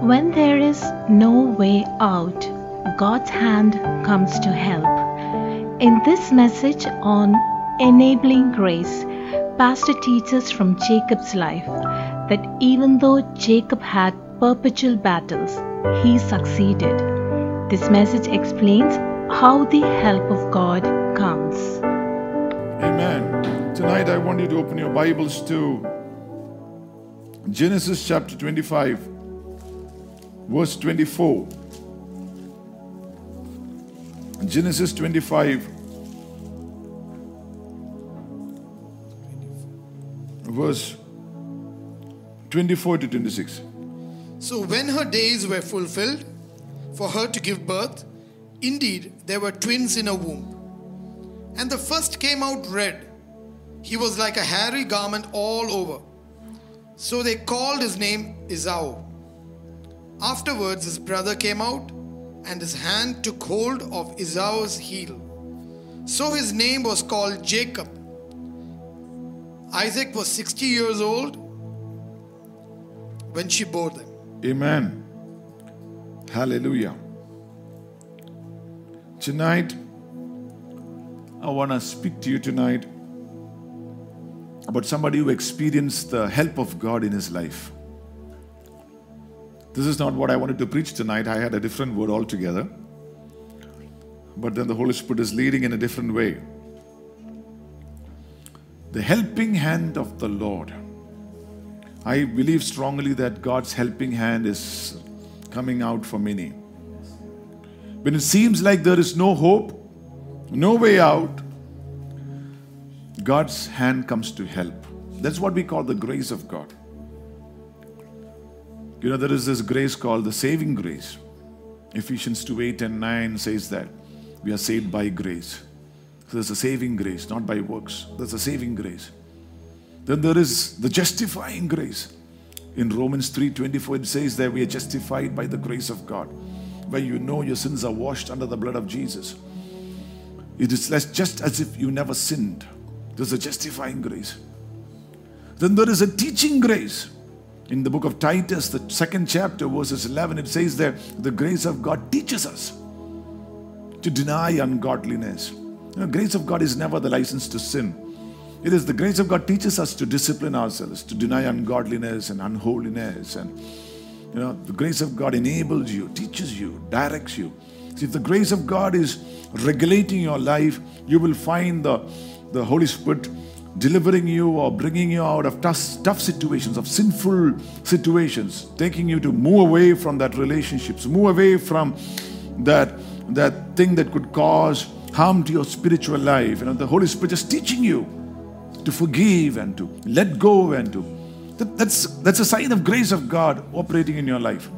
When there is no way out, God's hand comes to help. In this message on enabling grace, Pastor teaches from Jacob's life that even though Jacob had perpetual battles, he succeeded. This message explains how the help of God comes. Amen. Tonight I want you to open your Bibles to Genesis chapter 25, verse 24. Genesis 25, verse 24 to 26. So when her days were fulfilled for her to give birth, indeed there were twins in her womb. And the first came out red. He was like a hairy garment all over. So they called his name Esau. Afterwards, his brother came out, and his hand took hold of Esau's heel. So his name was called Jacob. Isaac was 60 years old when she bore them. Amen. Hallelujah. Tonight, I want to speak to you tonight about somebody who experienced the help of God in his life. This is not what I wanted to preach tonight. I had a different word altogether. But then the Holy Spirit is leading in a different way. The helping hand of the Lord. I believe strongly that God's helping hand is coming out for many. When it seems like there is no hope, no way out, God's hand comes to help. That's what we call the grace of God. You know, there is this grace called the saving grace. Ephesians 2 8 and 9 says that we are saved by grace. So there's a saving grace, not by works. There's a saving grace. Then there is the justifying grace. In Romans 3:24 it says that we are justified by the grace of God, where you know your sins are washed under the blood of Jesus. It is just as if you never sinned. There's a justifying grace. Then there is a teaching grace. In the book of Titus, the second chapter, verses 11, it says that the grace of God teaches us to deny ungodliness. You know, grace of God is never the license to sin. It is the grace of God teaches us to discipline ourselves, to deny ungodliness and unholiness. And you know, the grace of God enables you, teaches you, directs you. See, if the grace of God is regulating your life, you will find the, the Holy Spirit delivering you or bringing you out of tough, tough situations, of sinful situations, taking you to move away from that relationships, move away from that, that thing that could cause harm to your spiritual life. You know, the Holy Spirit is teaching you to forgive and to let go and to that, that's that's a sign of grace of God operating in your life.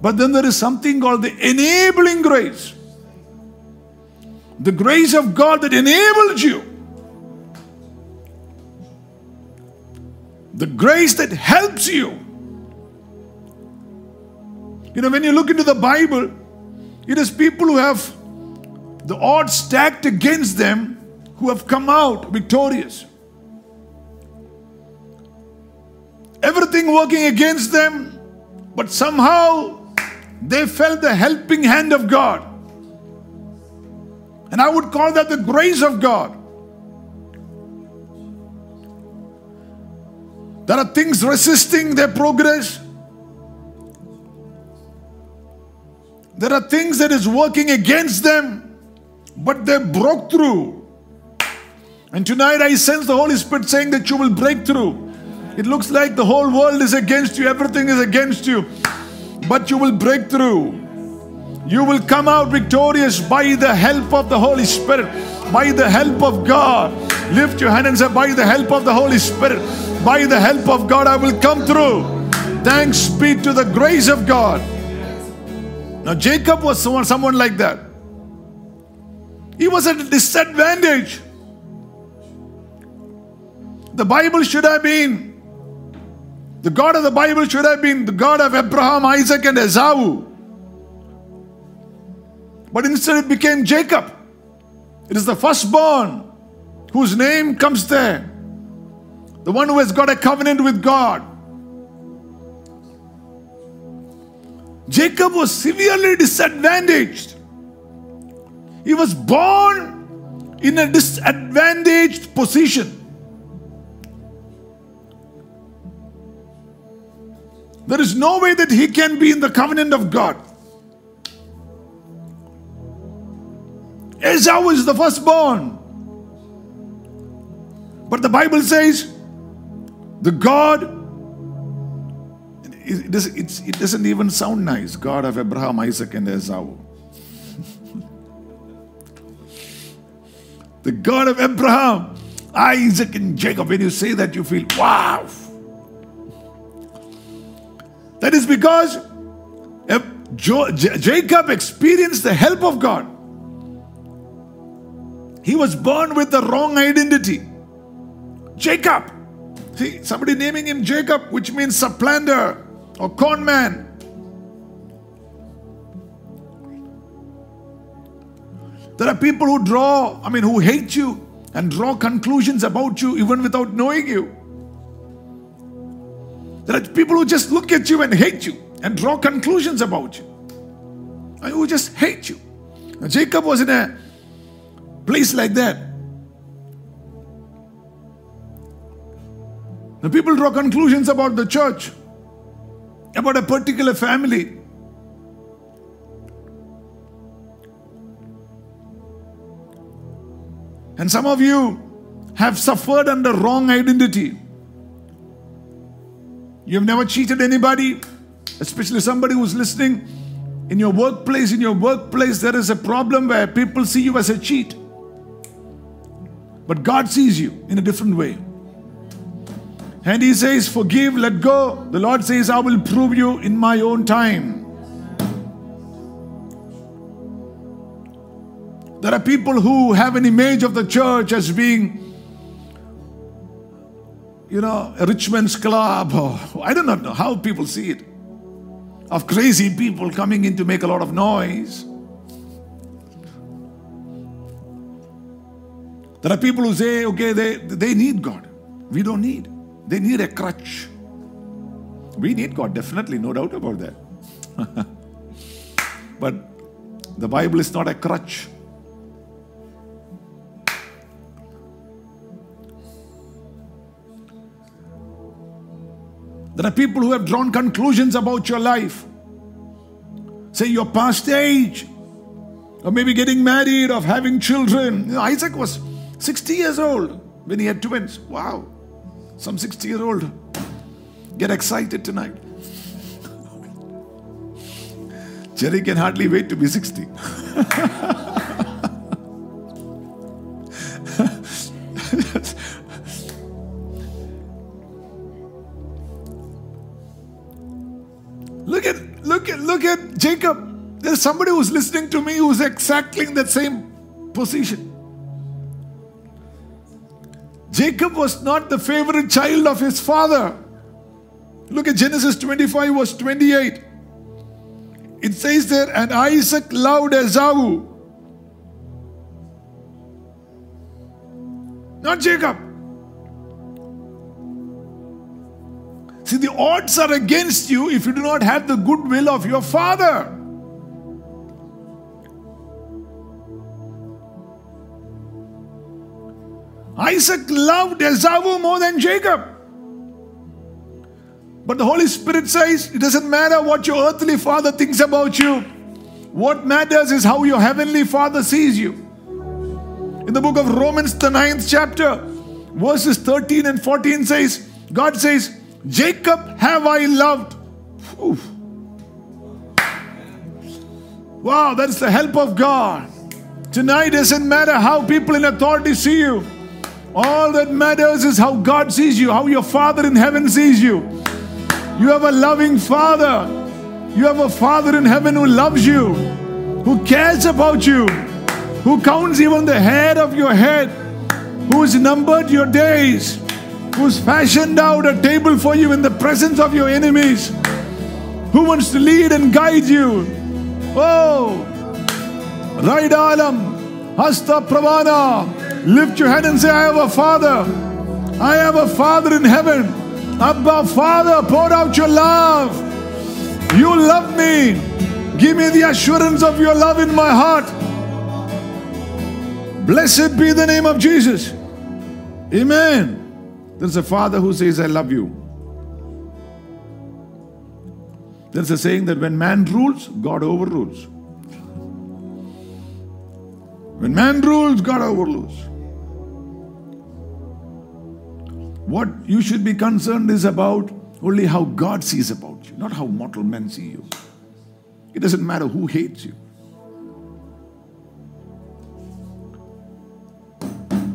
But then there is something called the enabling grace. The grace of God that enables you. The grace that helps you. You know, when you look into the Bible, it is people who have the odds stacked against them who have come out victorious. Everything working against them, but somehow they felt the helping hand of God. And I would call that the grace of God. There are things resisting their progress. There are things that is working against them, but they broke through. And tonight I sense the Holy Spirit saying that you will break through. It looks like the whole world is against you, everything is against you, but you will break through. You will come out victorious by the help of the Holy Spirit, by the help of God. Lift your hand and say, By the help of the Holy Spirit, by the help of God, I will come through. Thanks be to the grace of God. Now, Jacob was someone, someone like that. He was at a disadvantage. The Bible should have been, the God of the Bible should have been the God of Abraham, Isaac, and Esau. But instead it became Jacob. It is the firstborn whose name comes there. The one who has got a covenant with God. Jacob was severely disadvantaged. He was born in a disadvantaged position. There is no way that he can be in the covenant of God. Esau is the firstborn. But the Bible says the God, it, does, it doesn't even sound nice God of Abraham, Isaac, and Esau. the God of Abraham, Isaac, and Jacob. When you say that, you feel wow. That is because Jacob experienced the help of God. He was born with the wrong identity. Jacob. See, somebody naming him Jacob, which means supplanter or con man. There are people who draw, I mean, who hate you and draw conclusions about you even without knowing you. There are people who just look at you and hate you and draw conclusions about you. And who just hate you. Now, Jacob was in a place like that. The people draw conclusions about the church, about a particular family. And some of you have suffered under wrong identity. You've never cheated anybody, especially somebody who's listening. In your workplace, in your workplace, there is a problem where people see you as a cheat. But God sees you in a different way. And He says, Forgive, let go. The Lord says, I will prove you in my own time. There are people who have an image of the church as being you know, a rich man's club, or I do not know how people see it, of crazy people coming in to make a lot of noise. There are people who say, okay, they, they need God. We don't need. They need a crutch. We need God, definitely, no doubt about that. but the Bible is not a crutch. There are people who have drawn conclusions about your life. Say your past age, or maybe getting married, or having children. You know, Isaac was 60 years old when he had twins. Wow. Some 60 year old get excited tonight. Jerry can hardly wait to be 60. look at look at look at Jacob. There's somebody who's listening to me who's exactly in that same position. Jacob was not the favorite child of his father. Look at Genesis 25, verse 28. It says there, and Isaac loved Esau. Not Jacob. See, the odds are against you if you do not have the goodwill of your father. Isaac loved Esau more than Jacob. But the Holy Spirit says it doesn't matter what your earthly father thinks about you. What matters is how your heavenly father sees you. In the book of Romans, the ninth chapter, verses 13 and 14 says, God says, Jacob have I loved. Wow, that's the help of God. Tonight doesn't matter how people in authority see you. All that matters is how God sees you, how your Father in heaven sees you. You have a loving Father. You have a Father in heaven who loves you, who cares about you, who counts even the hair of your head, who has numbered your days, who's fashioned out a table for you in the presence of your enemies, who wants to lead and guide you. Oh, Raidalam, Hasta Pravana. Lift your hand and say, I have a father. I have a father in heaven. Abba, Father, pour out your love. You love me. Give me the assurance of your love in my heart. Blessed be the name of Jesus. Amen. There's a father who says, I love you. There's a saying that when man rules, God overrules. When man rules, God overrules. What you should be concerned is about only how God sees about you, not how mortal men see you. It doesn't matter who hates you.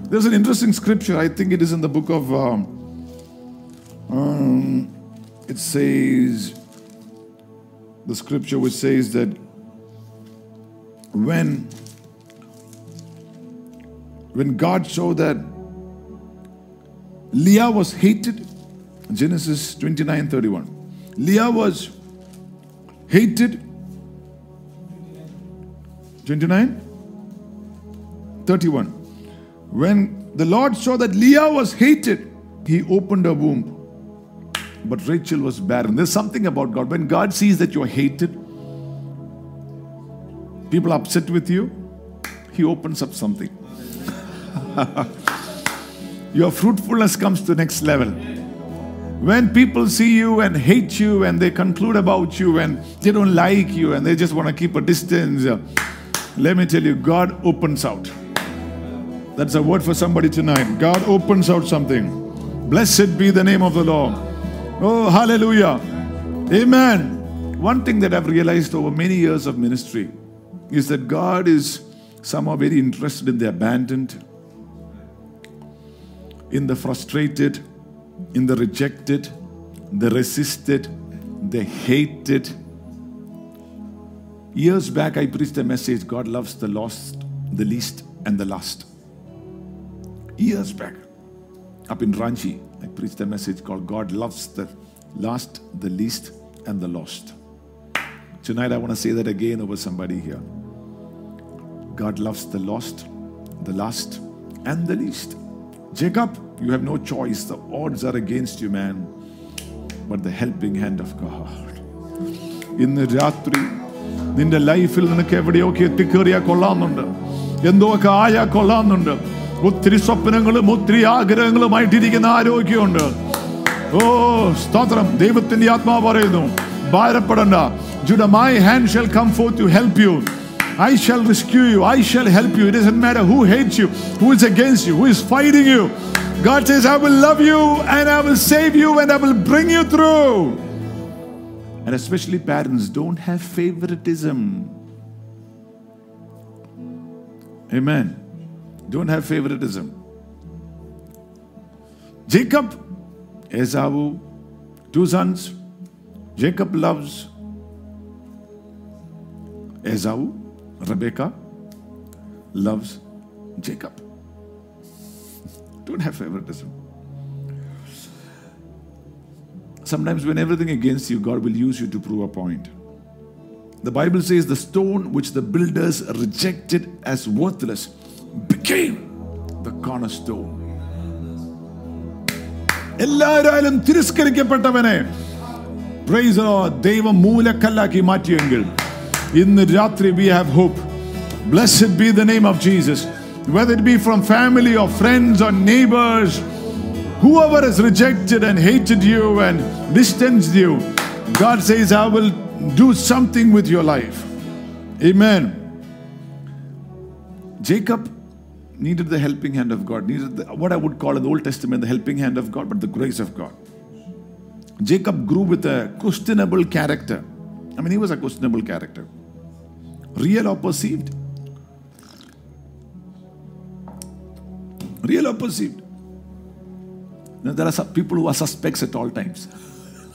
There's an interesting scripture. I think it is in the book of. Um, um, it says the scripture which says that when when God saw that Leah was hated, Genesis 29 31. Leah was hated. 29 31. When the Lord saw that Leah was hated, he opened her womb. But Rachel was barren. There's something about God. When God sees that you're hated, people upset with you, he opens up something. Your fruitfulness comes to the next level. When people see you and hate you and they conclude about you and they don't like you and they just want to keep a distance, uh, let me tell you, God opens out. That's a word for somebody tonight. God opens out something. Blessed be the name of the Lord. Oh, hallelujah. Amen. One thing that I've realized over many years of ministry is that God is somehow very interested in the abandoned, in the frustrated, in the rejected, the resisted, the hated. Years back, I preached a message God loves the lost, the least, and the last. Years back, up in Ranchi, I preached a message called God loves the last, the least, and the lost. Tonight, I want to say that again over somebody here. God loves the lost, the last, and the least. Jacob, you have no choice. The odds are against you, man. But the helping hand of God. ഇന്ന് രാത്രി നിന്റെ ലൈഫിൽ നിനക്ക് എവിടെയൊക്കെ എത്തിക്കേറിയാ കൊള്ളാമെന്നുണ്ട് എന്തൊക്കെ ആയാ കൊള്ളാമെന്നുണ്ട് ഒത്തിരി സ്വപ്നങ്ങളും ഒത്തിരി ആഗ്രഹങ്ങളുമായിട്ടിരിക്കുന്ന ആരോഗ്യമുണ്ട് ഓ സ്തോത്രം ദൈവത്തിന്റെ ആത്മാവ് പറയുന്നു ഭാരപ്പെടണ്ട ജുഡ my hand shall come for to help you I shall rescue you. I shall help you. It doesn't matter who hates you, who is against you, who is fighting you. God says, I will love you and I will save you and I will bring you through. And especially parents, don't have favoritism. Amen. Don't have favoritism. Jacob, Esau, two sons. Jacob loves Esau. Rebecca loves Jacob. Don't have favoritism. Sometimes, when everything against you, God will use you to prove a point. The Bible says the stone which the builders rejected as worthless became the cornerstone. എല്ലാവരും തിരസ്കരിക്കപ്പെട്ടവനെ price ദൈവം മൂലക്കല്ലാക്കി മാറ്റിയെങ്കിൽ in the Ratri, we have hope. Blessed be the name of Jesus. Whether it be from family or friends or neighbors, whoever has rejected and hated you and distanced you, God says, I will do something with your life. Amen. Jacob needed the helping hand of God, needed the, what I would call in the Old Testament the helping hand of God, but the grace of God. Jacob grew with a questionable character i mean he was a questionable character. Real or perceived? Real or perceived? Now, there are people who are suspects at all times.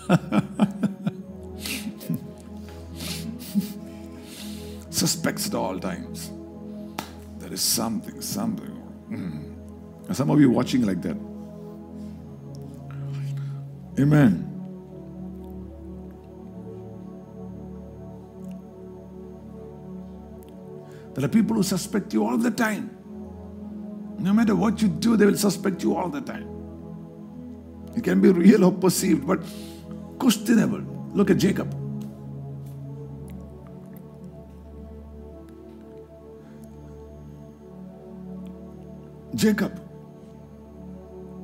Suspects at all times. There is something something. Mm. some of you watching like that. Amen There are people who suspect you all the time. No matter what you do, they will suspect you all the time. It can be real or perceived, but questionable. Look at Jacob. Jacob.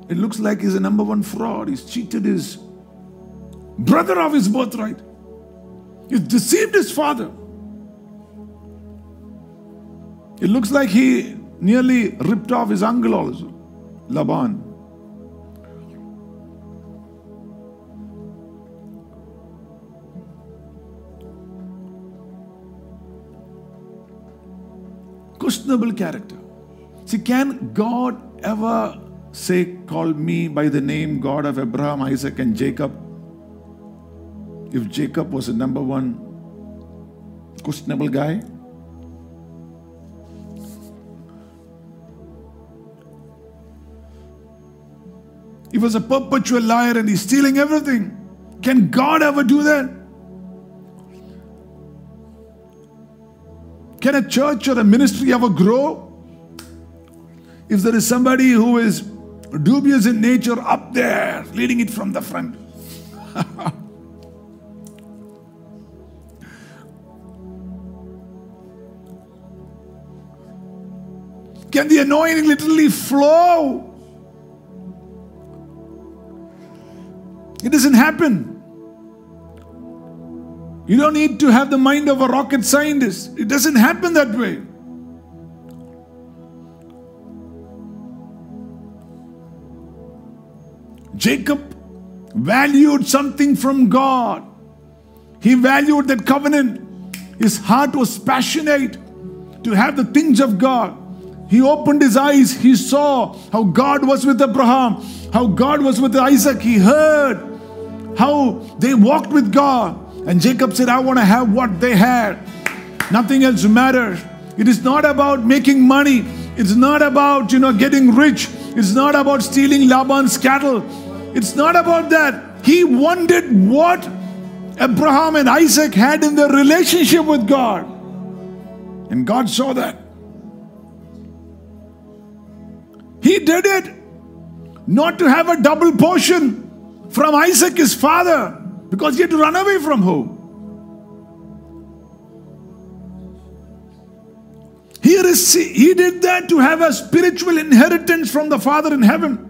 It looks like he's a number one fraud. He's cheated his brother of his birthright. He's deceived his father. It looks like he nearly ripped off his uncle also, Laban. Questionable character. See, can God ever say, Call me by the name God of Abraham, Isaac, and Jacob? If Jacob was the number one questionable guy, He was a perpetual liar and he's stealing everything. Can God ever do that? Can a church or a ministry ever grow? If there is somebody who is dubious in nature up there, leading it from the front. Can the anointing literally flow? It doesn't happen. You don't need to have the mind of a rocket scientist. It doesn't happen that way. Jacob valued something from God. He valued that covenant. His heart was passionate to have the things of God. He opened his eyes. He saw how God was with Abraham, how God was with Isaac. He heard how they walked with God. And Jacob said, I want to have what they had. Nothing else matters. It is not about making money. It's not about, you know, getting rich. It's not about stealing Laban's cattle. It's not about that. He wanted what Abraham and Isaac had in their relationship with God. And God saw that. He did it not to have a double portion from Isaac, his father, because he had to run away from home. He, rece- he did that to have a spiritual inheritance from the Father in heaven.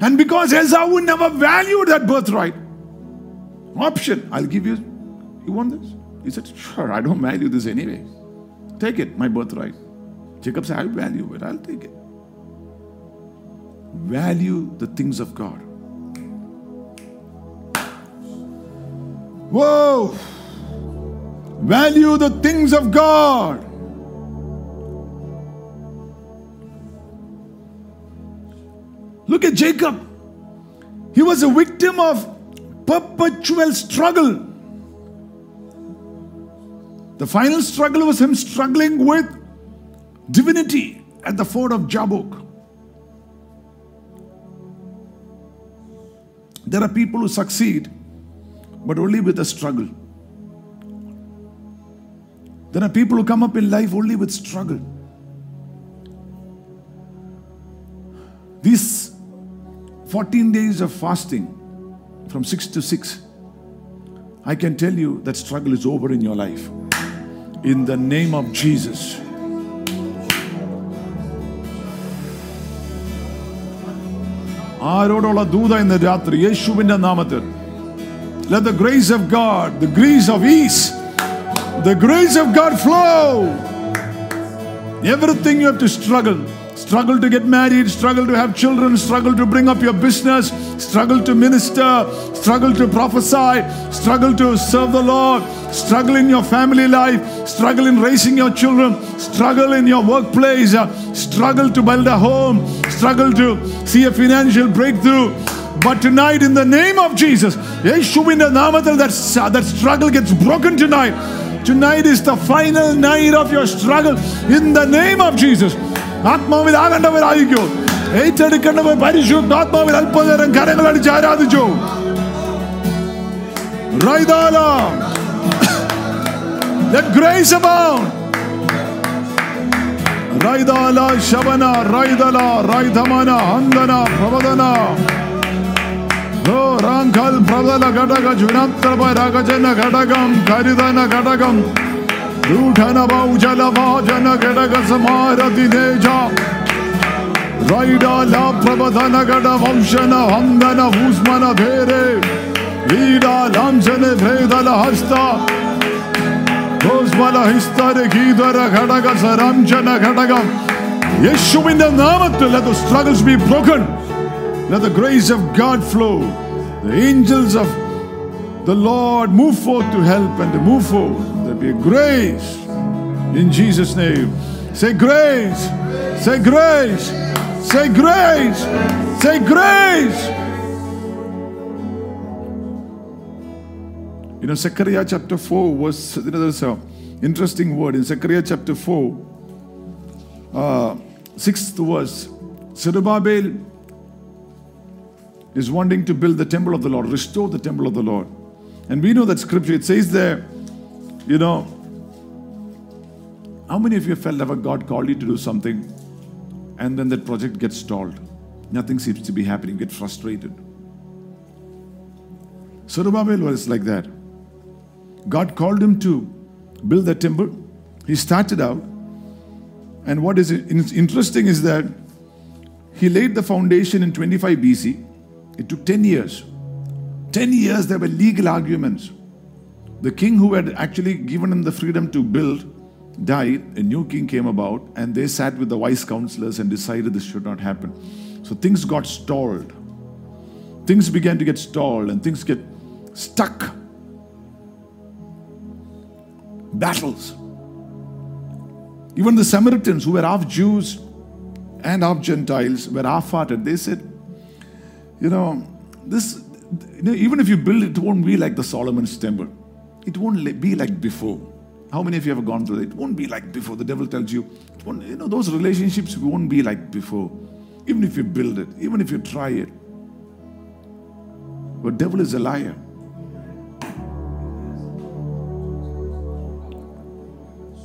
And because Esau would never valued that birthright, option, I'll give you, you want this? He said, sure, I don't value this anyway. Take it, my birthright. Jacob said, "I'll value it, I'll take it. Value the things of God. Whoa! Value the things of God. Look at Jacob. He was a victim of perpetual struggle. The final struggle was him struggling with divinity at the ford of Jabbok. There are people who succeed, but only with a struggle. There are people who come up in life only with struggle. These 14 days of fasting from 6 to 6, I can tell you that struggle is over in your life. In the name of Jesus. ആരോടുള്ള ദൂത ഇന്ന് രാത്രി യേശുവിന്റെ നാമത്തിൽ Let the grace of God, the grace of ease, the grace of God flow. Everything you have to struggle. Struggle to get married, struggle to have children, struggle to bring up your business, struggle to minister, struggle to prophesy, struggle to serve the Lord, struggle in your family life, struggle in raising your children, struggle in your workplace, uh, struggle to build a home, struggle to see a financial breakthrough. But tonight, in the name of Jesus, യേശുവിന്റെ നാമത്തിൽ that, that struggle gets broken tonight. Tonight is the final night of your struggle in the name of Jesus. ആത്മാവിൽ ആകേണ്ടവരായിരിക്കോ ഏറ്റെടുക്കേണ്ടവർ പരിശുദ്ധാത്മാവിൽ അല്പനേരം കരങ്ങൾ അടിച്ച് ആരാധിച്ചു റൈദാല let grace abound. Raida la Shabana, Raida la, Raidhamana, Handana, Prabadana. Oh, Rankal, Pradala, Gadaga, Junatraba, Ragajana, Gadagam, Karidana, Gadagam, Rutana, Baujala, Bajana, Gadaga, Samara, Dineja, Raida la, Prabadana, Gada, Vamshana, Handana, Husmana, Dere, Vida, Lamjane, Vedala, Hasta, ജ്യോത്സ്വല ഹിസ്തര ഗീതര ഘടക സരാംജന ഘടകം. യേശുവിന്റെ നാമത്തിൽ let the struggles be broken. Let the grace of God flow. The angels of the Lord move forth to help and to move forth. There be grace in Jesus name. Say grace say grace. Say grace. Say grace, say grace. You know, Zechariah chapter 4 was, you know, interesting word in Zechariah chapter 4, uh, sixth verse. Zerubbabel is wanting to build the temple of the Lord, restore the temple of the Lord. And we know that scripture, it says there, you know, how many of you felt ever God called you to do something and then that project gets stalled? Nothing seems to be happening, get frustrated. Zerubbabel was like that. God called him to build the temple. He started out. And what is in- interesting is that he laid the foundation in 25 BC. It took 10 years. 10 years there were legal arguments. The king who had actually given him the freedom to build died. A new king came about and they sat with the wise counselors and decided this should not happen. So things got stalled. Things began to get stalled and things get stuck. Battles. Even the Samaritans, who were half Jews and half Gentiles, were half hearted. They said, you know, this, even if you build it, it won't be like the Solomon's temple. It won't be like before. How many of you have gone through it? It won't be like before. The devil tells you, you know, those relationships won't be like before. Even if you build it, even if you try it. But devil is a liar.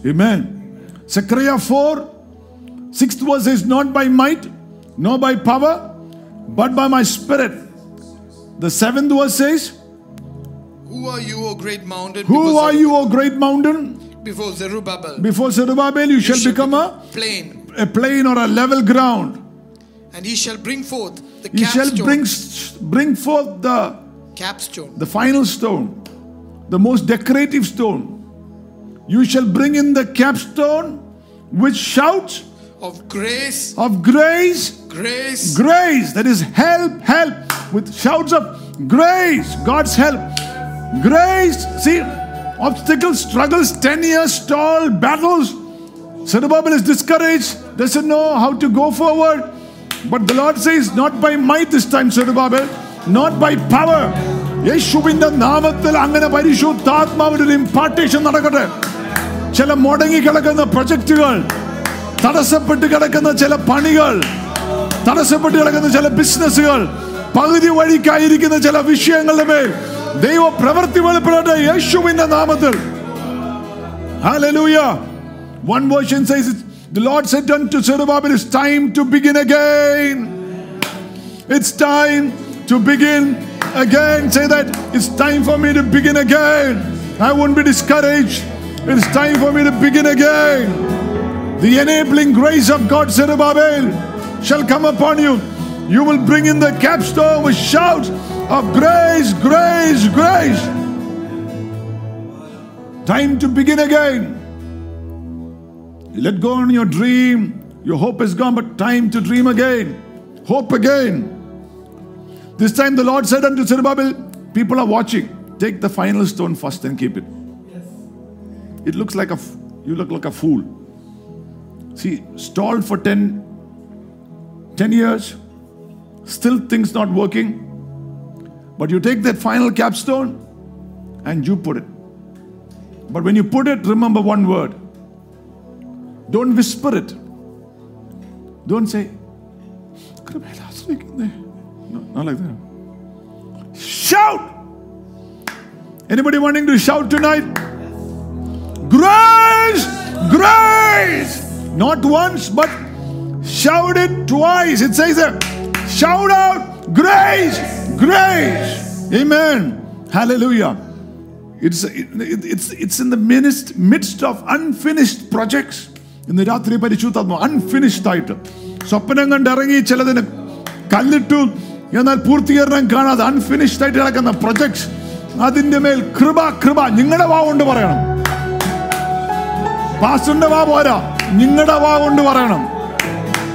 Amen. Zechariah 4, sixth verse says, Not by might, nor by power, but by my spirit. The seventh verse says, Who are you, O great mountain? Who are you, O great mountain? Before Zerubbabel. Before Zerubbabel, you shall shall become a, plain, a plain or a level ground. and he shall bring forth the You shall bring, bring forth the, capstone. the final stone, the most decorative stone. You shall bring in the capstone which shouts of grace, of grace, grace, grace. That is help, help, with shouts of grace, God's help. Grace. See, obstacles, struggles, 10 years, stall, battles. Zerubbabel is discouraged, doesn't know how to go forward. But the Lord says, not by might this time, Zerubbabel, not by power. യേശുവിന്റെ നാമത്തിൽ അങ്ങനെ പരിശുദ്ധാത്മാവിന്റെ ഒരു impartation നടക്കട്ടെ ചില മുടങ്ങി കിടക്കുന്ന പ്രൊജക്റ്റുകൾ തടസ്സപ്പെട്ട് കിടക്കുന്ന ചില പണികൾ തടസ്സപ്പെട്ട് കിടക്കുന്ന ചില ബിസിനസ്സുകൾ പകുതി വഴിക്കായിരിക്കുന്ന ചില വിഷയങ്ങളുടെ മേൽ ദൈവ പ്രവൃത്തി വെളിപ്പെടട്ടെ യേശുവിന്റെ നാമത്തിൽ. One version says, The Lord said unto Zerubbabel, It's time to begin again. It's time to begin again. Say that. It's time for me to begin again. I won't be discouraged. It's time for me to begin again. The enabling grace of God, Zerubbabel, shall come upon you. You will bring in the capstone with shouts of grace, grace, grace. Time to begin again. Let go on your dream. Your hope is gone, but time to dream again. Hope again. This time the Lord said unto Zerubbabel, People are watching. Take the final stone first and keep it. It looks like a, you look like a fool. See, stalled for 10, 10 years, still things not working. But you take that final capstone and you put it. But when you put it, remember one word. Don't whisper it. Don't say, no, not like that. Shout! Anybody wanting to shout tonight? Grace! Not once, but shout it twice. It says that. Shout out, grace! Grace! Amen. Hallelujah. It's it's it's in the മിനിസ്റ്റ് midst of unfinished projects ഇന്ന് രാത്രി പരിശുദ്ധാത്മ unfinished ആയിട്ട് സ്വപ്നം കണ്ട് ഇറങ്ങി ചിലതിന് കല്ലിട്ടു എന്നാൽ പൂർത്തീകരണം കാണാതെ അൺഫിനിഷ്ഡ് ആയിട്ട് കിടക്കുന്ന പ്രൊജക്ട്സ് അതിന്റെ മേൽ കൃപ കൃപ നിങ്ങളുടെ വാ കൊണ്ട് പറയണം പാസ്റ്ററിന്റെ വാ പോരാ. നിങ്ങളുടെ വാ കൊണ്ട് പറയണം.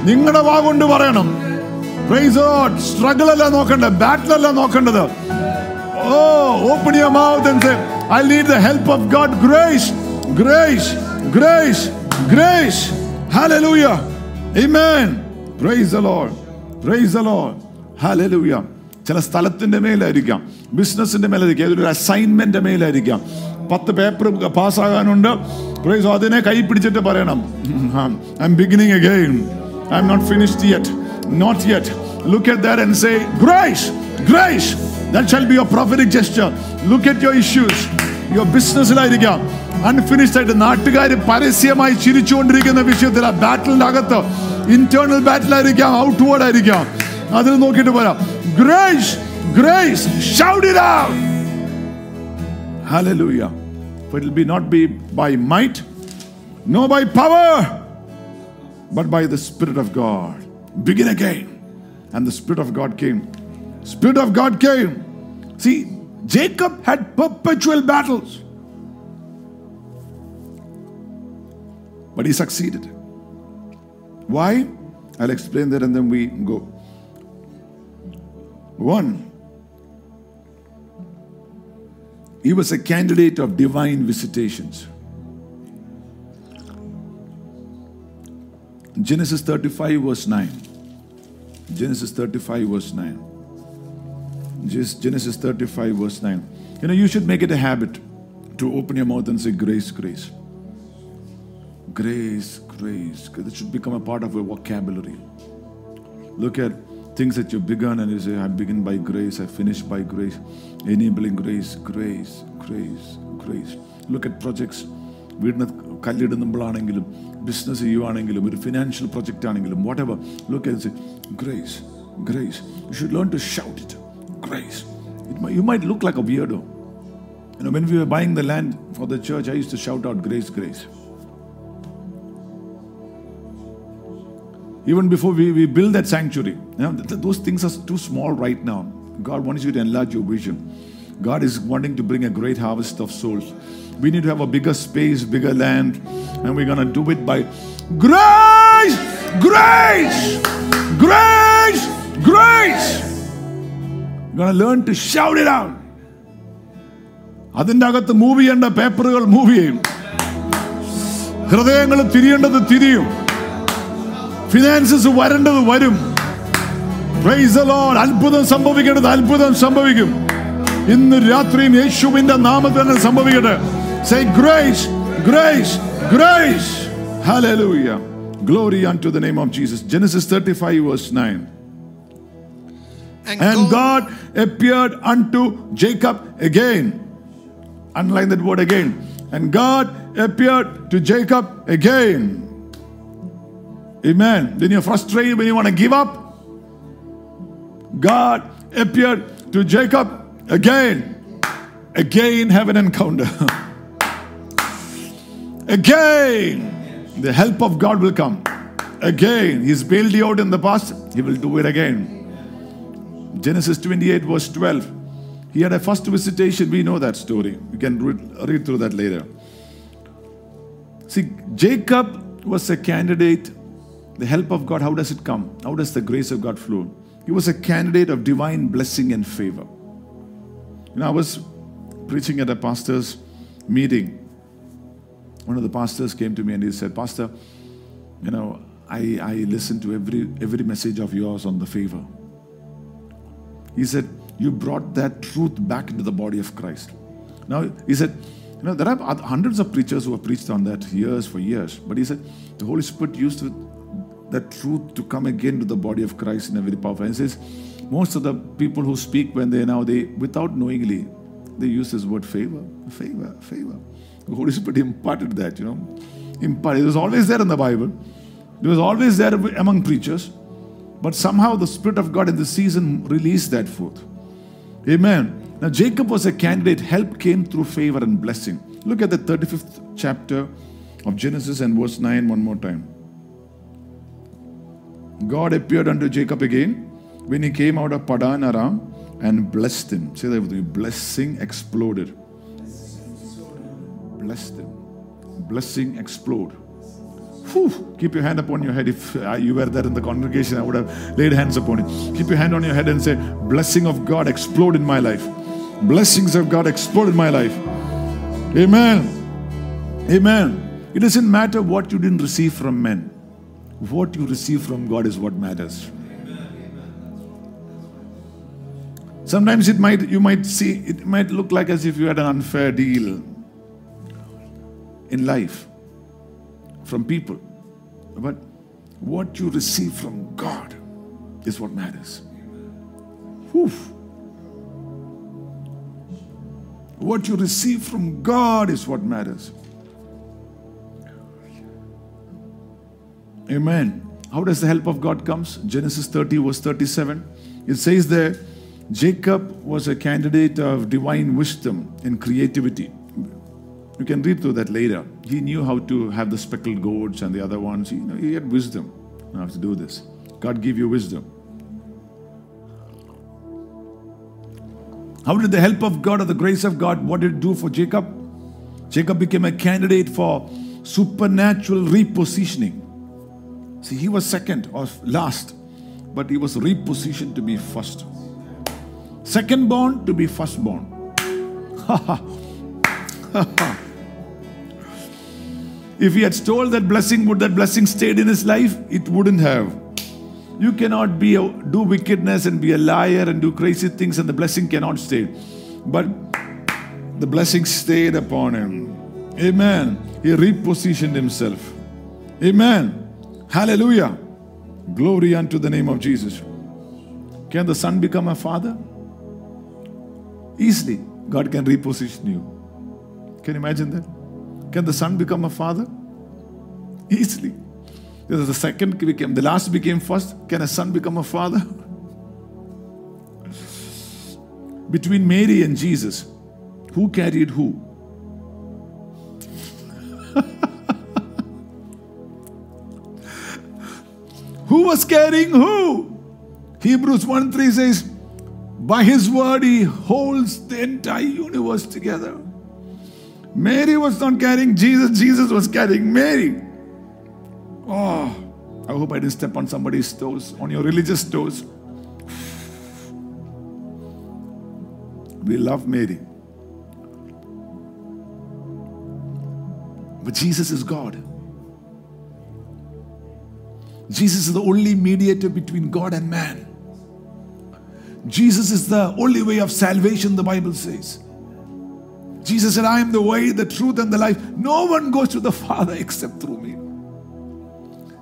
നിങ്ങളുടെ വാ കൊണ്ട് പറയണം. സ്ട്രഗിൾ അല്ല നോക്കേണ്ടത്. ബാറ്റിൽ അല്ല നോക്കേണ്ടത്. ഓ open your mouth and say I need the help of God grace grace grace grace hallelujah amen praise the Lord praise the Lord hallelujah ചില സ്ഥലത്തിന്റെ മേലായിരിക്കാം. ബിസിനസിന്റെ മേലായിരിക്കാം. ഏതൊരു അസൈൻമെന്റ് മേലായിരിക്കാം. പത്ത് പേപ്പർ പാസ്സാകാനുണ്ട്. പ്രൈസ് അതിനെ കൈ പിടിച്ചിട്ട് പറയണം. I'm beginning again I'm not finished yet not yet look at that and say grace grace that shall be your prophetic gesture look at your issues your ബിസിനസ്സിലായിരിക്കാം unfinished ആയിട്ട് നാട്ടുകാർ പരസ്യമായി ചിരിച്ചുകൊണ്ടിരിക്കുന്ന വിഷയത്തിൽ ആ ബാറ്റിലിന്റെ അകത്ത് ഇന്റേണൽ ബാറ്റിലായിരിക്കാം ഔട്ട്വേർഡ് ആയിരിക്കാം അതിൽ നോക്കിയിട്ട് പോരാ grace grace shout it out Hallelujah. For it will be not be by might, nor by power, but by the Spirit of God. Begin again. And the Spirit of God came. Spirit of God came. See, Jacob had perpetual battles. But he succeeded. Why? I'll explain that and then we go. One, he was a candidate of divine visitations. Genesis 35, verse 9. Genesis 35, verse 9. Just Genesis 35, verse 9. You know, you should make it a habit to open your mouth and say, Grace, grace. Grace, grace. It should become a part of your vocabulary. Look at things that you've begun and you say, I begin by grace, I finish by grace, enabling grace, grace, grace, grace. Look at projects. വീടിന് കല്ലിടുമ്പോഴാണെങ്കിലും business ചെയ്യുവാണെങ്കിലും ഒരു financial project ആണെങ്കിലും whatever look at grace grace you should learn to shout it grace it you might look like a weirdo You know, when we were buying the land for the church, I used to shout out, Grace, Grace. Even before we, we build that sanctuary, you know, th- those things are too small right now. God wants you to enlarge your vision. God is wanting to bring a great harvest of souls. We need to have a bigger space, bigger land, and we're going to do it by grace, grace, grace, grace. We're going to learn to shout it out. അതിന്റെ അകത്ത് move ചെയ്യേണ്ട പേപ്പറുകൾ move ചെയ്യും ഹൃദയങ്ങൾ തിരിയേണ്ടത് തിരിയും finances വരേണ്ടത് വരും. അത്ഭുതം സംഭവിക്കേണ്ടത് അത്ഭുതം സംഭവിക്കും ഇന്ന് രാത്രിയും യേശുവിന്റെ നാമത്തിൽ തന്നെ സംഭവിക്കട്ടെ Say grace, grace, grace. Hallelujah. Glory unto the name of Jesus. Genesis 35 verse 9. And, And God appeared unto Jacob again. Underline that word again. And God appeared to Jacob again. Amen. When you're frustrated, when you want to give up, God appeared to Jacob again. Again, have an encounter. again, the help of God will come. Again, He's bailed you out in the past, He will do it again. Genesis 28, verse 12. He had a first visitation. We know that story. You can read, read through that later. See, Jacob was a candidate. The help of God, how does it come? How does the grace of God flow? He was a candidate of divine blessing and favor. You know, I was preaching at a pastor's meeting. One of the pastors came to me and he said, Pastor, you know, I, I listened to every every message of yours on the favor. He said, You brought that truth back into the body of Christ. Now, he said, You know, there are hundreds of preachers who have preached on that years for years. But he said, The Holy Spirit used to- that truth to come again to the body of Christ in a very powerful way. He says, Most of the people who speak when they now, they, without knowingly, they use this word favor, favor, favor. The Holy Spirit imparted that, you know. Imparted. It was always there in the Bible. It was always there among preachers. But somehow the Spirit of God in this season released that forth. Amen. Now, Jacob was a candidate. Help came through favor and blessing. Look at the 35th chapter of Genesis and verse 9 one more time. God appeared unto Jacob again when he came out of Padan Aram and blessed him. Say that with me. Blessing exploded. Blessed him. Blessing explode. Whew. Keep your hand upon your head. If you were there in the congregation, I would have laid hands upon it. Keep your hand on your head and say, Blessing of God explode in my life. Blessings of God explode in my life. Amen. Amen. It doesn't matter what you didn't receive from men. What you receive from God is what matters. Sometimes it might you might see it might look like as if you had an unfair deal in life from people. But what you receive from God is what matters. Whew. What you receive from God is what matters. Amen. How does the help of God comes? Genesis 30 verse 37. It says there, Jacob was a candidate of divine wisdom and creativity. You can read through that later. He knew how to have the speckled goats and the other ones. You know, he had wisdom how to do this. God give you wisdom. How did the help of God or the grace of God, what did it do for Jacob? Jacob became a candidate for supernatural repositioning. See, he was second or last, but he was repositioned to be first. Second born to be first born. if he had stole that blessing, would that blessing stayed in his life? It wouldn't have. You cannot be a, do wickedness and be a liar and do crazy things, and the blessing cannot stay. But the blessing stayed upon him. Amen. He repositioned himself. Amen. Hallelujah. Glory unto the name of Jesus. Can the son become a father? Easily, God can reposition you. Can you imagine that? Can the son become a father? Easily. The second became, the last became first. Can a son become a father? Between Mary and Jesus, who carried who? Who was carrying who? Hebrews 1 3 says, By his word he holds the entire universe together. Mary was not carrying Jesus, Jesus was carrying Mary. Oh, I hope I didn't step on somebody's toes, on your religious toes. We love Mary. But Jesus is God. Jesus is the only mediator between God and man. Jesus is the only way of salvation, the Bible says. Jesus said, I am the way, the truth, and the life. No one goes to the Father except through me.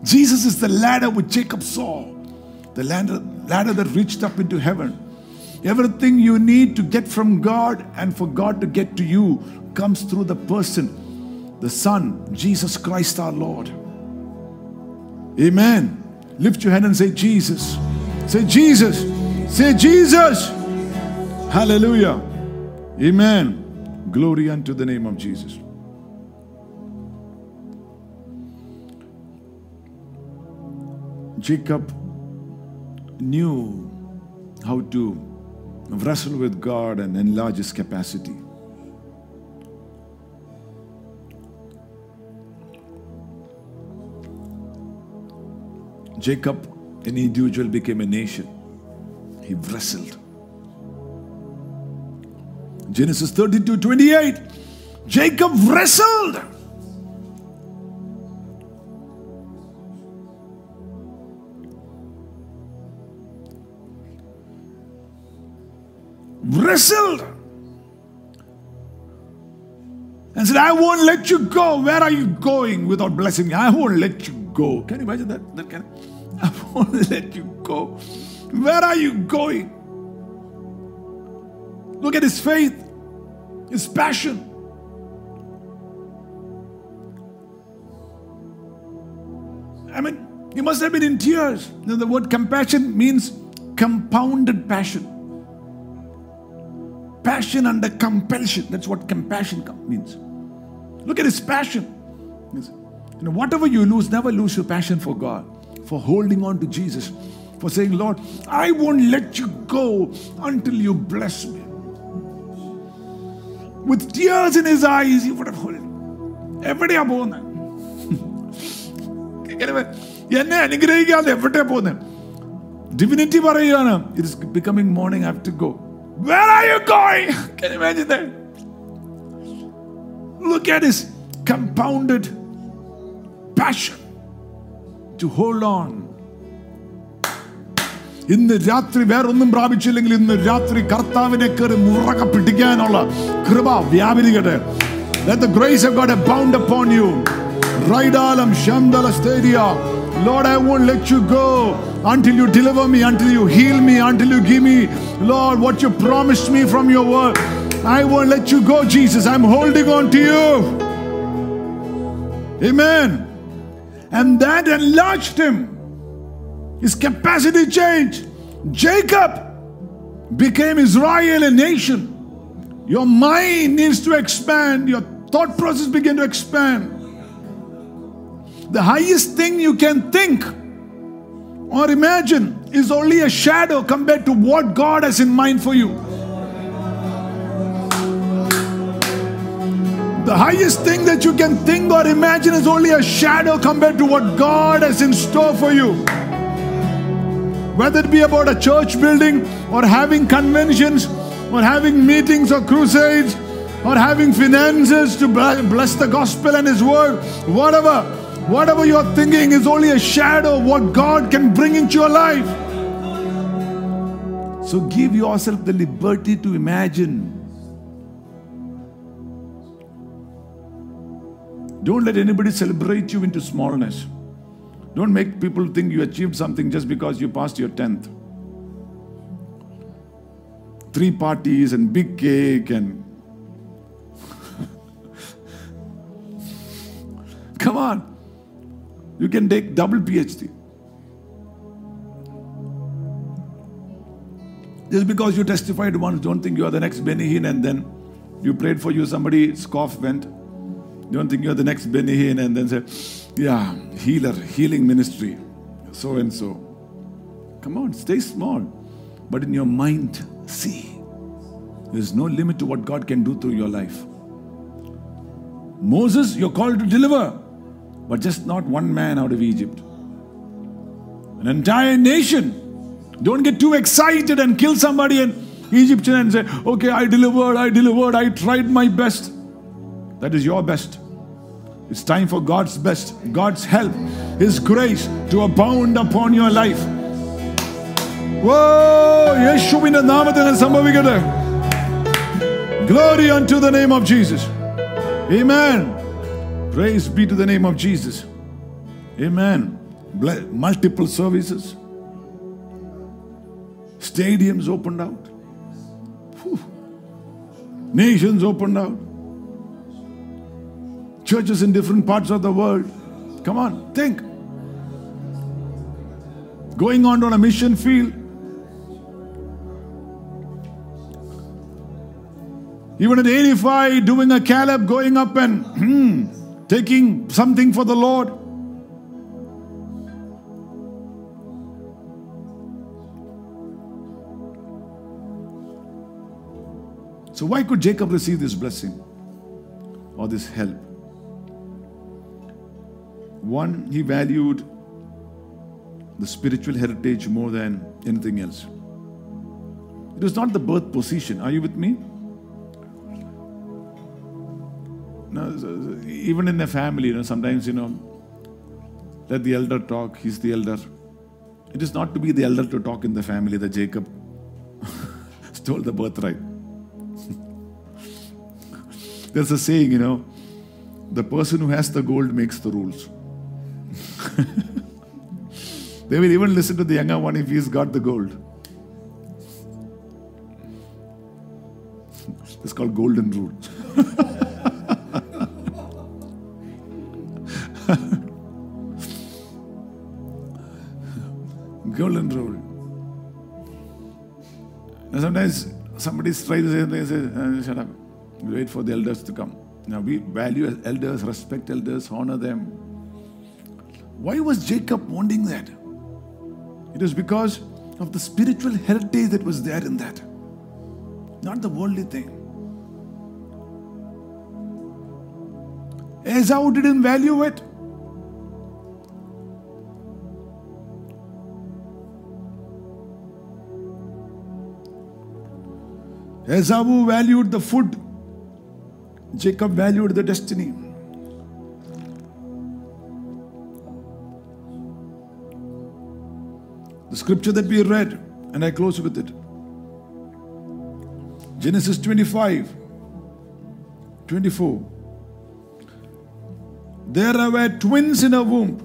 Jesus is the ladder which Jacob saw, the ladder, ladder that reached up into heaven. Everything you need to get from God and for God to get to you comes through the person, the Son, Jesus Christ our Lord. Amen. Lift your hand and say, Jesus. Say, Jesus. Say, Jesus. Hallelujah. Amen. Glory unto the name of Jesus. Jacob knew how to wrestle with God and enlarge his capacity. Jacob, an individual, became a nation. He wrestled. Genesis 32 28. Jacob wrestled. Wrestled. And said, I won't let you go. Where are you going without blessing me? I won't let you go. Can you imagine that? that can, I won't let you go. Where are you going? Look at his faith, his passion. I mean, he must have been in tears. Now, the word compassion means compounded passion. passion under compulsion. That's what compassion means. Look at his passion. You know, whatever you lose, never lose your passion for God, for holding on to Jesus, for saying, Lord, I won't let you go until you bless me. With tears in his eyes, he would have held. എവിടെയാ പോകുന്നത് എന്നെ അനുഗ്രഹിക്കാതെ എവിടെ പോകുന്നത് divinity പറയുകയാണ് it is becoming morning have to go where are you going can you imagine that look at his കമ്പൗണ്ടഡ് passion to hold on ഇന്ന് രാത്രി വേറൊന്നും പ്രാപിച്ചില്ലെങ്കിൽ ഇന്ന് രാത്രി കർത്താവിനെ കയറി മുറക പിടിക്കാനുള്ള കൃപ വ്യാപരിക്കട്ടെ Let the grace of God abound upon you. Raidalam Shamdala Stadia. Lord, I won't let you go until you deliver me, until you heal me, until you give me, Lord, what you promised me from your word. I won't let you go, Jesus. I'm holding on to you. Amen. And that enlarged him. His capacity changed. Jacob became Israel a nation. Your mind needs to expand. Your thought process begin to expand. The highest thing you can think or imagine is only a shadow compared to what God has in mind for you. The highest thing that you can think or imagine is only a shadow compared to what God has in store for you. Whether it be about a church building or having conventions or having meetings or crusades or having finances to bless the gospel and His word, whatever, whatever you're thinking is only a shadow of what God can bring into your life. So give yourself the liberty to imagine. Don't let anybody celebrate you into smallness. Don't make people think you achieved something just because you passed your 10th. Three parties and big cake and. Come on. You can take double PhD. Just because you testified once, don't think you are the next Benny Hinn and then you prayed for you, somebody's cough went. Don't think you're the next Benny Hinn and then say, yeah, healer, healing ministry, so and so. Come on, stay small. But in your mind, see, there's no limit to what God can do through your life. Moses, you're called to deliver, but just not one man out of Egypt. An entire nation. Don't get too excited and kill somebody in Egyptian and say, okay, I delivered, I delivered, I tried my best. That is your best. It's time for God's best, God's help, His grace to abound upon your life. Whoa! യേശുവിന്റെ നാമത്തിൽ സംഭവിക്കട്ടെ Glory unto the name of Jesus. Amen. Praise be to the name of Jesus. Amen. Ble- Multiple services. Stadiums opened out. Whew. Nations opened out. Churches in different parts of the world. Come on, think. Going on on a mission field. Even at 85, doing a Caleb, going up and hmm, taking something for the Lord. So, why could Jacob receive this blessing or this help? One, he valued the spiritual heritage more than anything else. It was not the birth position. Are you with me? Even in a family, you know, sometimes, you know, let the elder talk, he's the elder. It is not to be the elder to talk in the family that Jacob stole the birthright. There's a saying, you know, the person who has the gold makes the rules. They will even listen to the younger one if he's got the gold. It's called golden rule. golden rule. And sometimes somebody's trying to say, they say uh, shut up. Wait for the elders to come. Now we value elders, respect elders, honor them. Why was Jacob wanting that? It was because of the spiritual heritage that was there in that, not the worldly thing. Esau didn't value it. Esau valued the food. Jacob valued the destiny. Scripture that we read, and I close with it. Genesis 25, 24. There were twins in a womb.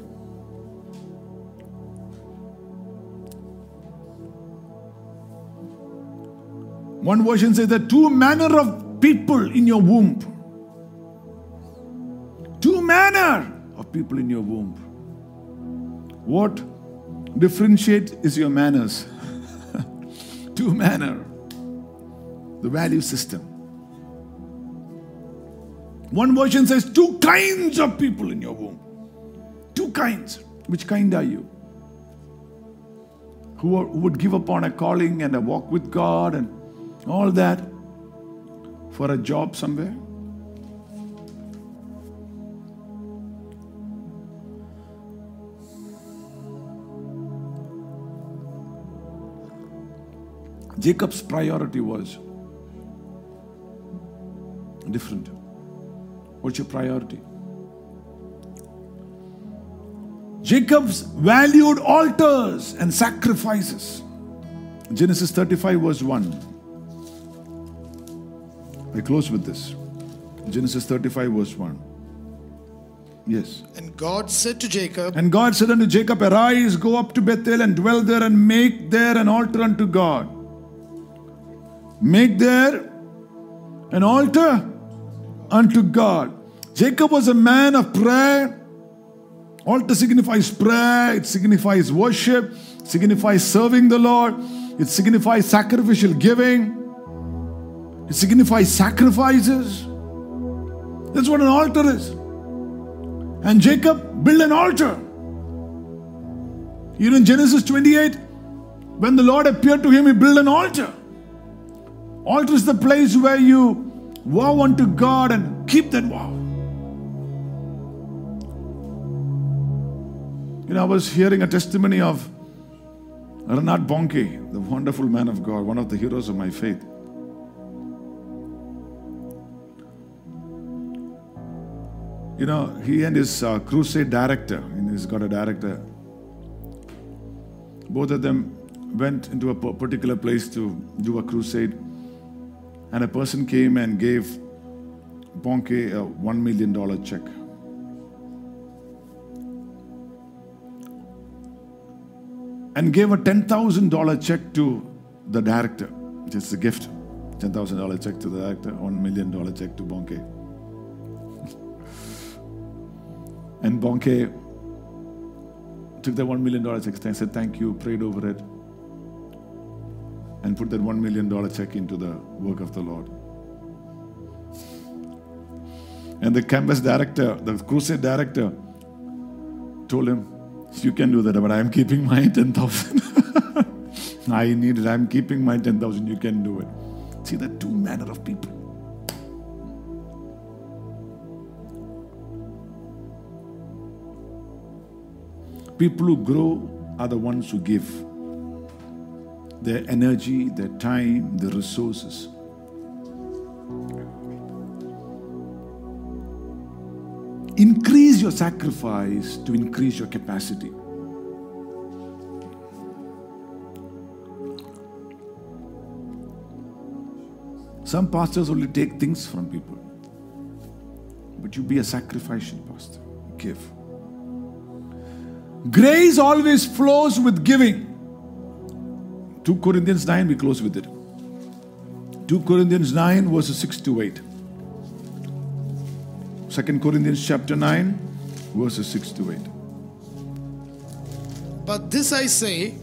One version says that two manner of people in your womb. Two manner of people in your womb. What differentiate is your manners. two manner. The value system. One version says two kinds of people in your womb. Two kinds. Which kind are you? Who, are, who would give up on a calling and a walk with God and all that for a job somewhere? Jacob's priority was different. What's your priority? Jacob's valued altars and sacrifices. Genesis 35, verse 1. I close with this. Genesis 35, verse 1. Yes. And God said to Jacob, And God said unto Jacob, Arise, go up to Bethel and dwell there and make there an altar unto God. Make there an altar unto God. Jacob was a man of prayer. Altar signifies prayer, it signifies worship, signifies serving the Lord, it signifies sacrificial giving, it signifies sacrifices. That's what an altar is. And Jacob built an altar. Know, in Genesis 28, when the Lord appeared to him, he built an altar. Altar is the place where you vow unto God and keep that vow. You know, I was hearing a testimony of Reinhard Bonnke, the wonderful man of God, one of the heroes of my faith. You know, he and his uh, crusade director, and he's got a director, both of them went into a particular place to do a crusade, and a person came and gave Bonnke a one million dollar check. And gave a ten thousand dollar check to the director, just a gift. Ten thousand dollar check to the director, one million dollar check to Bonnke. And Bonnke took the one million dollar check and said thank you, prayed over it, and put that one million dollar check into the work of the Lord. And the campus director, the crusade director, told him, You can do that, but I'm keeping my 10,000. I need it. I'm keeping my 10,000. You can do it. See the two manner of people. People who grow are the ones who give their energy, their time, their resources. Increase your sacrifice to increase your capacity. Some pastors only take things from people, but you be a sacrificial pastor. Give. Grace always flows with giving. 2 Corinthians 9, we close with it. 2 Corinthians 9, verses 6 to 8. 2 Corinthians chapter 9, verses 6 to 8. But this I say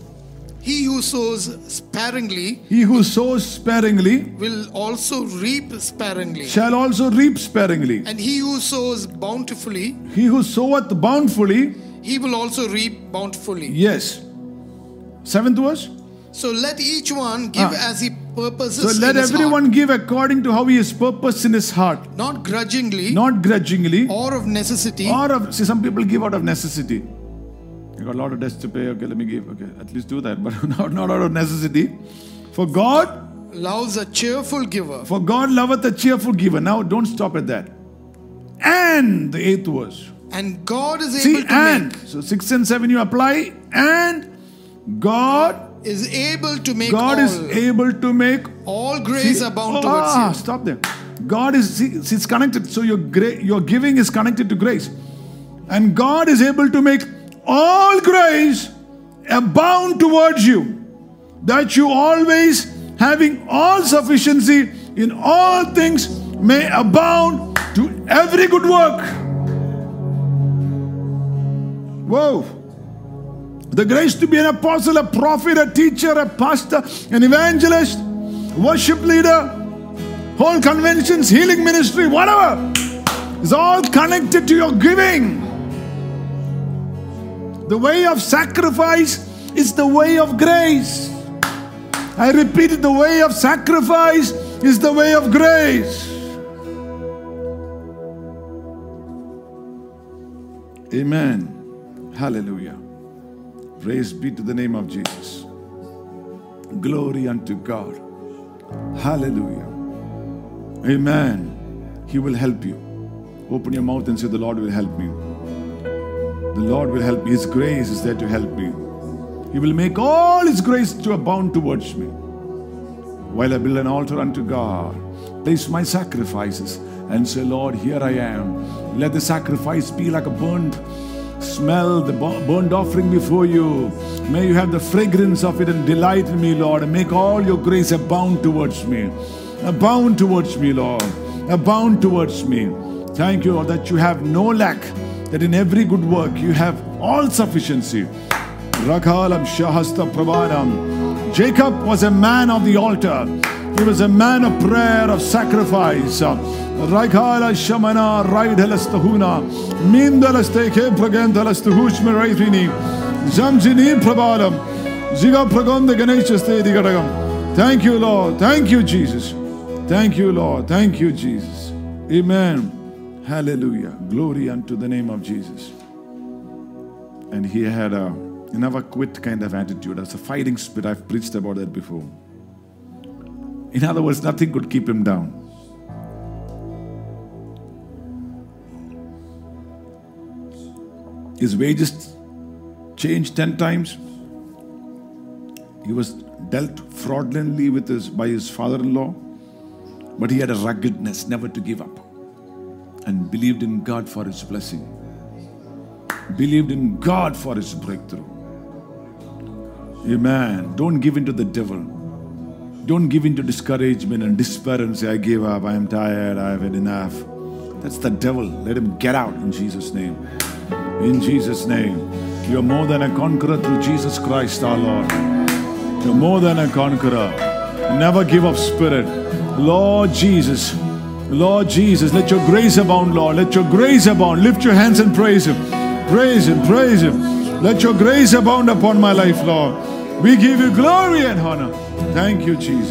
He who sows sparingly he who sows sparingly will also reap sparingly. shall also reap sparingly. And he who sows bountifully, He who soweth bountifully, he will also reap bountifully. yes. Seventh verse. So let each one give Ah. as he purposes. So let everyone heart, give according to how he has purposed in his heart, not grudgingly not grudgingly, or of necessity, or of see some people give out of necessity. You got a lot of debts to pay. Okay, let me give. Okay, at least do that, but not, not out of necessity. For God, loves a cheerful giver. for God loveth a cheerful giver. Now don't stop at that. And the eighth verse. And God is See, able to and make so six and seven you apply, and God, is able to make God all, is able to make all grace See, abound oh, towards ah, you. Stop there. God is see, it's connected. So your gra- your giving is connected to grace, and God is able to make all grace abound towards you, that you always having all sufficiency in all things may abound to every good work. Whoa. The grace to be an apostle, a prophet, a teacher, a pastor, an evangelist, worship leader, whole conventions, healing ministry, whatever, is all connected to your giving. The way of sacrifice is the way of grace. I repeat the way of sacrifice is the way of grace. Amen. Hallelujah. Praise be to the name of Jesus. Glory unto God. Hallelujah. Amen. He will help you. Open your mouth and say, The Lord will help me. The Lord will help me. His grace is there to help me. He will make all His grace to abound towards me. While I build an altar unto God, place my sacrifices and say, Lord, here I am. Let the sacrifice be like a burnt smell, the burnt offering before you. May you have the fragrance of it and delight in me, Lord, and make all your grace abound towards me. Abound towards me, Lord. Abound towards me. Thank you, Lord, that you have no lack, that in every good work you have all sufficiency. Rakalam Shahasta Prabhanam. Jacob was a man of the altar. He was a man of prayer, of sacrifice. Raikala Shamana Raidhalastahuna. Mindalasteke Pragantalastahusma Raithini. Zamzini Prabhalam. Ziga Pragonda Ganeshastedi Gadagam. Thank you, Lord. Thank you, Jesus. Thank you, Lord. Thank you, Jesus. Amen. Hallelujah. Glory unto the name of Jesus. And he had a never quit kind of attitude. That's a fighting spirit. I've preached about that before. In other words, nothing could keep him down. His wages changed 10 times. He was dealt fraudulently with his, by his father in law, but he had a ruggedness never to give up and believed in God for his blessing, believed in God for his breakthrough. Amen. Don't give in to the devil. Don't give in to discouragement and despair and say, I give up, I am tired, I have had enough. That's the devil. Let him get out in Jesus' name. In Jesus' name. You're more than a conqueror through Jesus Christ our Lord. You're more than a conqueror. Never give up spirit. Lord Jesus. Lord Jesus, let your grace abound, Lord. Let your grace abound. Lift your hands and praise Him. Praise Him. Praise Him. Let your grace abound upon my life, Lord. We give you glory and honor. Thank you, Jesus.